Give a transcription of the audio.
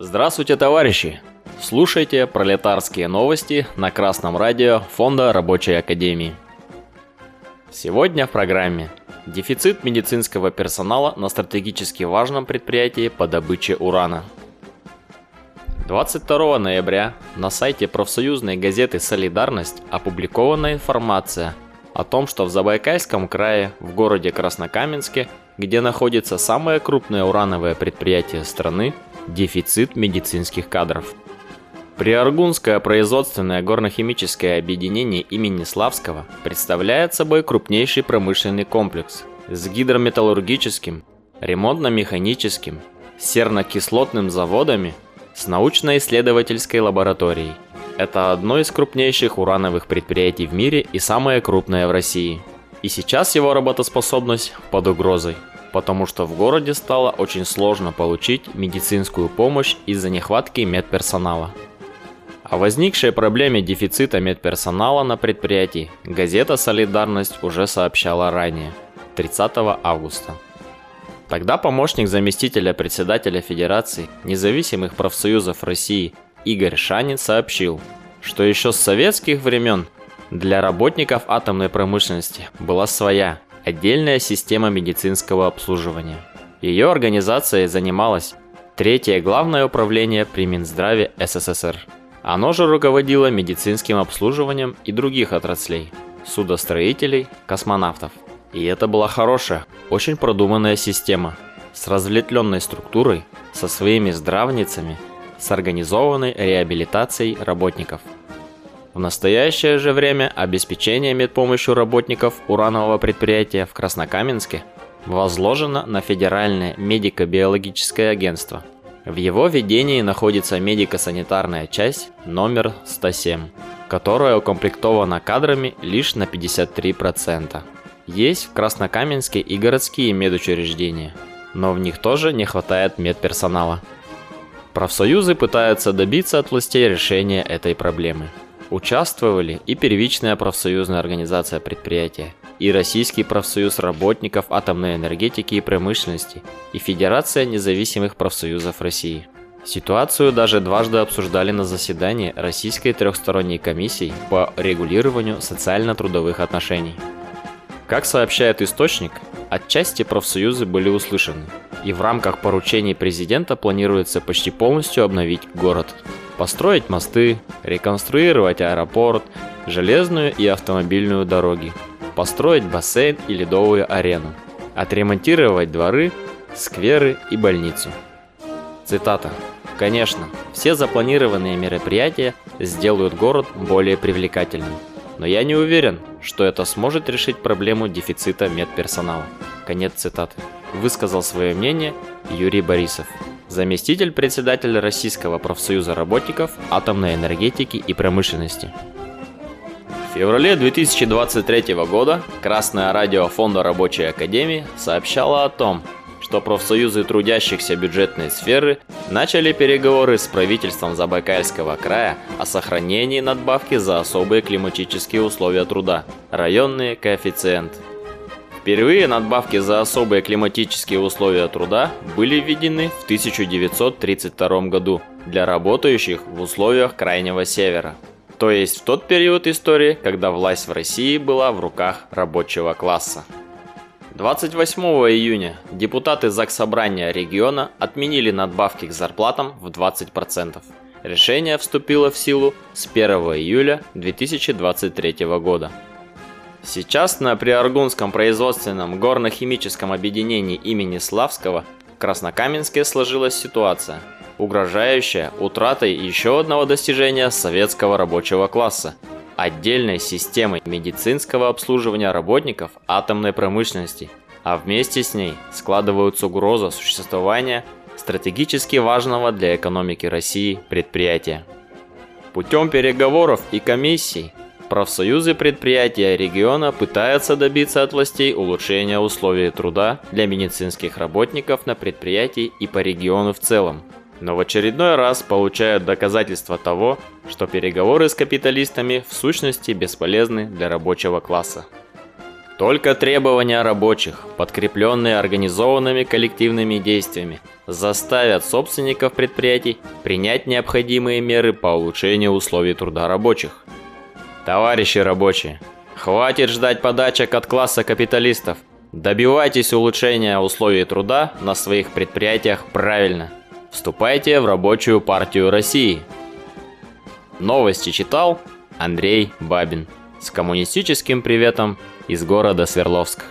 Здравствуйте, товарищи! Слушайте пролетарские новости на Красном радио Фонда Рабочей Академии. Сегодня в программе Дефицит медицинского персонала на стратегически важном предприятии по добыче урана. 22 ноября на сайте профсоюзной газеты «Солидарность» опубликована информация о том, что в Забайкальском крае, в городе Краснокаменске, где находится самое крупное урановое предприятие страны, дефицит медицинских кадров. Приаргунское производственное горнохимическое объединение имени Славского представляет собой крупнейший промышленный комплекс с гидрометаллургическим, ремонтно-механическим, серно-кислотным заводами, с научно-исследовательской лабораторией. Это одно из крупнейших урановых предприятий в мире и самое крупное в России. И сейчас его работоспособность под угрозой, потому что в городе стало очень сложно получить медицинскую помощь из-за нехватки медперсонала. О возникшей проблеме дефицита медперсонала на предприятии газета «Солидарность» уже сообщала ранее, 30 августа. Тогда помощник заместителя председателя Федерации независимых профсоюзов России Игорь Шанин сообщил, что еще с советских времен для работников атомной промышленности была своя, отдельная система медицинского обслуживания. Ее организацией занималось Третье главное управление при Минздраве СССР – оно же руководило медицинским обслуживанием и других отраслей – судостроителей, космонавтов. И это была хорошая, очень продуманная система с разветвленной структурой, со своими здравницами, с организованной реабилитацией работников. В настоящее же время обеспечение медпомощью работников уранового предприятия в Краснокаменске возложено на Федеральное медико-биологическое агентство – в его ведении находится медико-санитарная часть номер 107, которая укомплектована кадрами лишь на 53%. Есть в Краснокаменске и городские медучреждения, но в них тоже не хватает медперсонала. Профсоюзы пытаются добиться от властей решения этой проблемы. Участвовали и первичная профсоюзная организация предприятия, и Российский профсоюз работников атомной энергетики и промышленности, и Федерация независимых профсоюзов России. Ситуацию даже дважды обсуждали на заседании Российской трехсторонней комиссии по регулированию социально-трудовых отношений. Как сообщает источник, отчасти профсоюзы были услышаны, и в рамках поручений президента планируется почти полностью обновить город. Построить мосты, реконструировать аэропорт, железную и автомобильную дороги, построить бассейн и ледовую арену, отремонтировать дворы, скверы и больницу. Цитата. Конечно, все запланированные мероприятия сделают город более привлекательным, но я не уверен, что это сможет решить проблему дефицита медперсонала. Конец цитаты. Высказал свое мнение Юрий Борисов, заместитель председателя Российского профсоюза работников атомной энергетики и промышленности. В феврале 2023 года Красное радио Фонда Рабочей Академии сообщало о том, что профсоюзы трудящихся бюджетной сферы начали переговоры с правительством Забайкальского края о сохранении надбавки за особые климатические условия труда, районные коэффициенты. Впервые надбавки за особые климатические условия труда были введены в 1932 году для работающих в условиях Крайнего Севера – то есть в тот период истории, когда власть в России была в руках рабочего класса. 28 июня депутаты Заксобрания региона отменили надбавки к зарплатам в 20%. Решение вступило в силу с 1 июля 2023 года. Сейчас на Приоргунском производственном горно-химическом объединении имени Славского в Краснокаменске сложилась ситуация – угрожающая утратой еще одного достижения советского рабочего класса – отдельной системы медицинского обслуживания работников атомной промышленности, а вместе с ней складываются угроза существования стратегически важного для экономики России предприятия. Путем переговоров и комиссий профсоюзы предприятия региона пытаются добиться от властей улучшения условий труда для медицинских работников на предприятии и по региону в целом – но в очередной раз получают доказательства того, что переговоры с капиталистами в сущности бесполезны для рабочего класса. Только требования рабочих, подкрепленные организованными коллективными действиями, заставят собственников предприятий принять необходимые меры по улучшению условий труда рабочих. Товарищи рабочие, хватит ждать подачек от класса капиталистов. Добивайтесь улучшения условий труда на своих предприятиях правильно. Вступайте в рабочую партию России. Новости читал Андрей Бабин. С коммунистическим приветом из города Свердловск.